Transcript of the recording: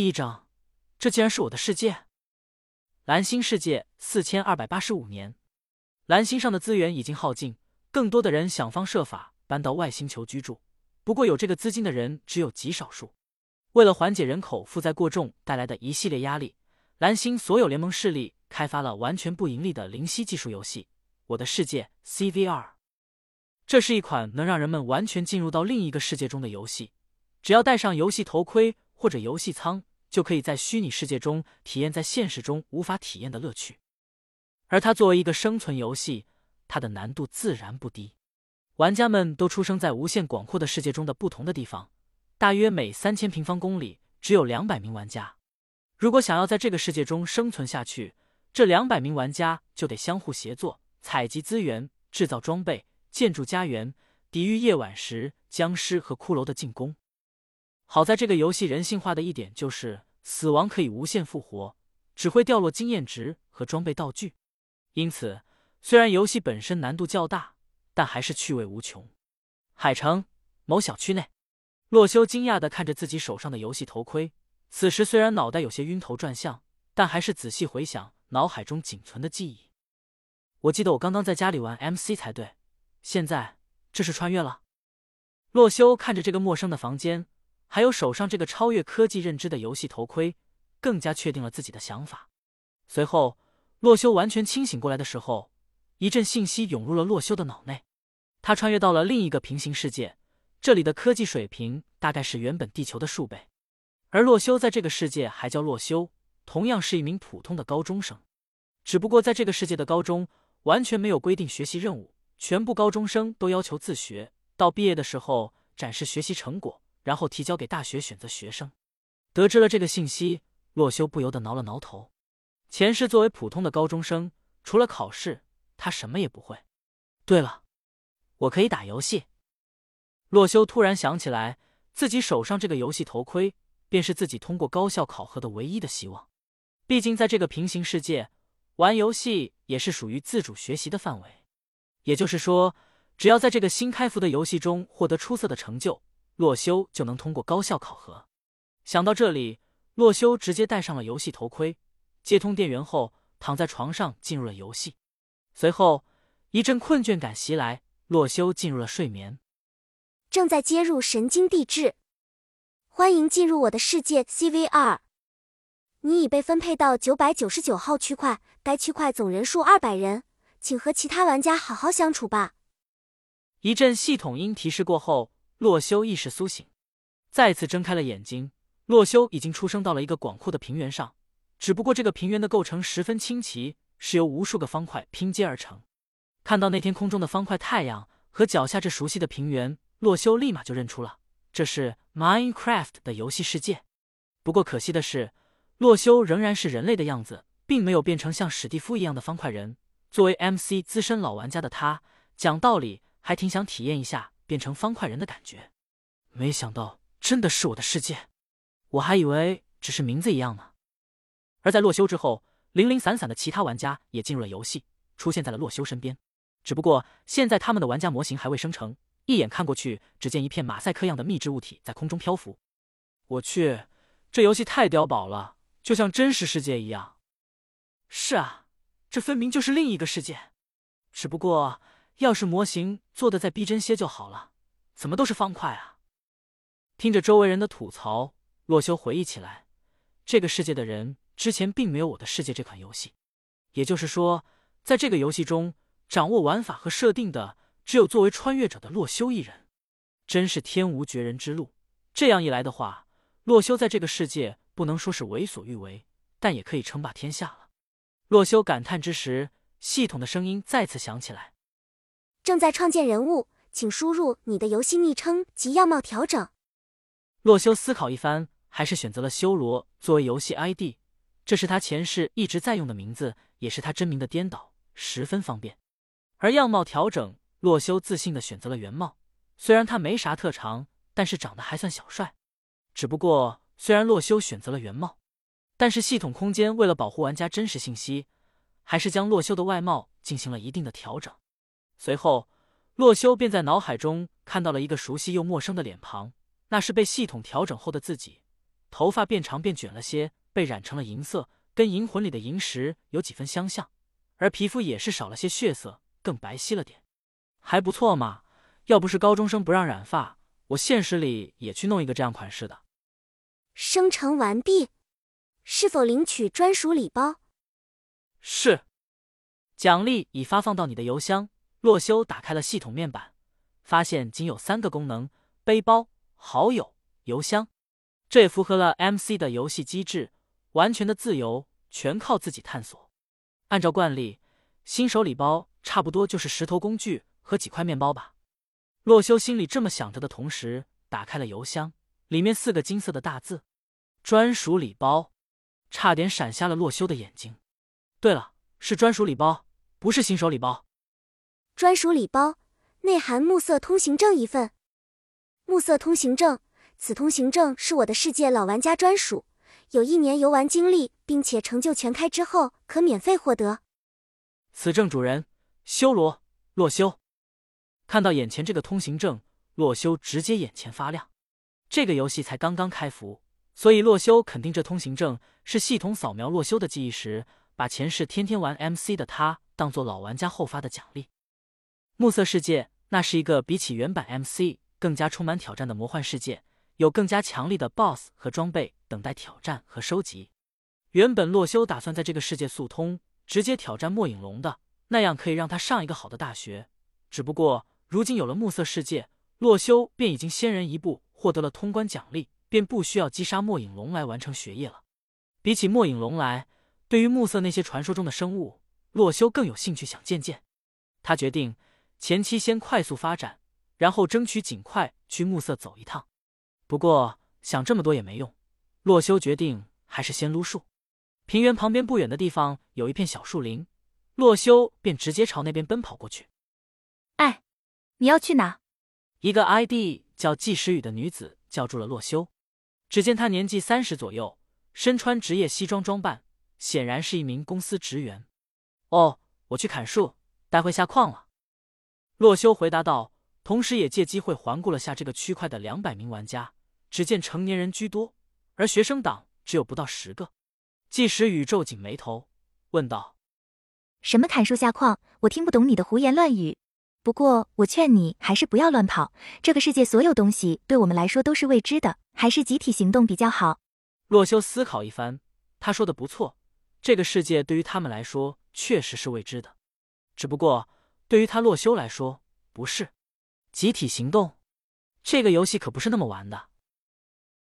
第一章，这竟然是我的世界。蓝星世界四千二百八十五年，蓝星上的资源已经耗尽，更多的人想方设法搬到外星球居住。不过有这个资金的人只有极少数。为了缓解人口负载过重带来的一系列压力，蓝星所有联盟势力开发了完全不盈利的灵犀技术游戏《我的世界》CVR。这是一款能让人们完全进入到另一个世界中的游戏，只要戴上游戏头盔。或者游戏舱就可以在虚拟世界中体验在现实中无法体验的乐趣，而它作为一个生存游戏，它的难度自然不低。玩家们都出生在无限广阔的世界中的不同的地方，大约每三千平方公里只有两百名玩家。如果想要在这个世界中生存下去，这两百名玩家就得相互协作，采集资源、制造装备、建筑家园，抵御夜晚时僵尸和骷髅的进攻。好在这个游戏人性化的一点就是死亡可以无限复活，只会掉落经验值和装备道具。因此，虽然游戏本身难度较大，但还是趣味无穷。海城某小区内，洛修惊讶的看着自己手上的游戏头盔。此时虽然脑袋有些晕头转向，但还是仔细回想脑海中仅存的记忆。我记得我刚刚在家里玩 MC 才对，现在这是穿越了。洛修看着这个陌生的房间。还有手上这个超越科技认知的游戏头盔，更加确定了自己的想法。随后，洛修完全清醒过来的时候，一阵信息涌入了洛修的脑内。他穿越到了另一个平行世界，这里的科技水平大概是原本地球的数倍。而洛修在这个世界还叫洛修，同样是一名普通的高中生。只不过在这个世界的高中完全没有规定学习任务，全部高中生都要求自学，到毕业的时候展示学习成果。然后提交给大学选择学生。得知了这个信息，洛修不由得挠了挠头。前世作为普通的高中生，除了考试，他什么也不会。对了，我可以打游戏。洛修突然想起来，自己手上这个游戏头盔，便是自己通过高校考核的唯一的希望。毕竟在这个平行世界，玩游戏也是属于自主学习的范围。也就是说，只要在这个新开服的游戏中获得出色的成就。洛修就能通过高校考核。想到这里，洛修直接戴上了游戏头盔，接通电源后，躺在床上进入了游戏。随后，一阵困倦感袭来，洛修进入了睡眠。正在接入神经递质，欢迎进入我的世界 CVR。你已被分配到九百九十九号区块，该区块总人数二百人，请和其他玩家好好相处吧。一阵系统音提示过后。洛修意识苏醒，再次睁开了眼睛。洛修已经出生到了一个广阔的平原上，只不过这个平原的构成十分清奇，是由无数个方块拼接而成。看到那天空中的方块太阳和脚下这熟悉的平原，洛修立马就认出了这是 Minecraft 的游戏世界。不过可惜的是，洛修仍然是人类的样子，并没有变成像史蒂夫一样的方块人。作为 MC 资深老玩家的他，讲道理还挺想体验一下。变成方块人的感觉，没想到真的是我的世界，我还以为只是名字一样呢。而在洛修之后，零零散散的其他玩家也进入了游戏，出现在了洛修身边。只不过现在他们的玩家模型还未生成，一眼看过去，只见一片马赛克样的密制物体在空中漂浮。我去，这游戏太碉堡了，就像真实世界一样。是啊，这分明就是另一个世界，只不过……要是模型做的再逼真些就好了，怎么都是方块啊？听着周围人的吐槽，洛修回忆起来，这个世界的人之前并没有《我的世界》这款游戏，也就是说，在这个游戏中掌握玩法和设定的只有作为穿越者的洛修一人，真是天无绝人之路。这样一来的话，洛修在这个世界不能说是为所欲为，但也可以称霸天下了。洛修感叹之时，系统的声音再次响起来。正在创建人物，请输入你的游戏昵称及样貌调整。洛修思考一番，还是选择了修罗作为游戏 ID，这是他前世一直在用的名字，也是他真名的颠倒，十分方便。而样貌调整，洛修自信的选择了原貌。虽然他没啥特长，但是长得还算小帅。只不过，虽然洛修选择了原貌，但是系统空间为了保护玩家真实信息，还是将洛修的外貌进行了一定的调整。随后，洛修便在脑海中看到了一个熟悉又陌生的脸庞，那是被系统调整后的自己。头发变长变卷了些，被染成了银色，跟银魂里的银石有几分相像。而皮肤也是少了些血色，更白皙了点，还不错嘛。要不是高中生不让染发，我现实里也去弄一个这样款式的。生成完毕，是否领取专属礼包？是。奖励已发放到你的邮箱。洛修打开了系统面板，发现仅有三个功能：背包、好友、邮箱。这也符合了 MC 的游戏机制，完全的自由，全靠自己探索。按照惯例，新手礼包差不多就是石头工具和几块面包吧。洛修心里这么想着的同时，打开了邮箱，里面四个金色的大字：“专属礼包”，差点闪瞎了洛修的眼睛。对了，是专属礼包，不是新手礼包。专属礼包内含暮色通行证一份。暮色通行证，此通行证是我的世界老玩家专属，有一年游玩经历，并且成就全开之后可免费获得。此证主人修罗洛修。看到眼前这个通行证，洛修直接眼前发亮。这个游戏才刚刚开服，所以洛修肯定这通行证是系统扫描洛修的记忆时，把前世天天玩 MC 的他当做老玩家后发的奖励。暮色世界，那是一个比起原版 MC 更加充满挑战的魔幻世界，有更加强力的 BOSS 和装备等待挑战和收集。原本洛修打算在这个世界速通，直接挑战末影龙的，那样可以让他上一个好的大学。只不过如今有了暮色世界，洛修便已经先人一步获得了通关奖励，便不需要击杀末影龙来完成学业了。比起末影龙来，对于暮色那些传说中的生物，洛修更有兴趣想见见。他决定。前期先快速发展，然后争取尽快去暮色走一趟。不过想这么多也没用，洛修决定还是先撸树。平原旁边不远的地方有一片小树林，洛修便直接朝那边奔跑过去。哎，你要去哪？一个 ID 叫季时雨的女子叫住了洛修。只见她年纪三十左右，身穿职业西装装扮，显然是一名公司职员。哦，我去砍树，待会下矿了。洛修回答道，同时也借机会环顾了下这个区块的两百名玩家。只见成年人居多，而学生党只有不到十个。季时宇皱紧眉头，问道：“什么砍树下矿？我听不懂你的胡言乱语。不过我劝你还是不要乱跑。这个世界所有东西对我们来说都是未知的，还是集体行动比较好。”洛修思考一番，他说的不错，这个世界对于他们来说确实是未知的，只不过。对于他洛修来说，不是集体行动，这个游戏可不是那么玩的。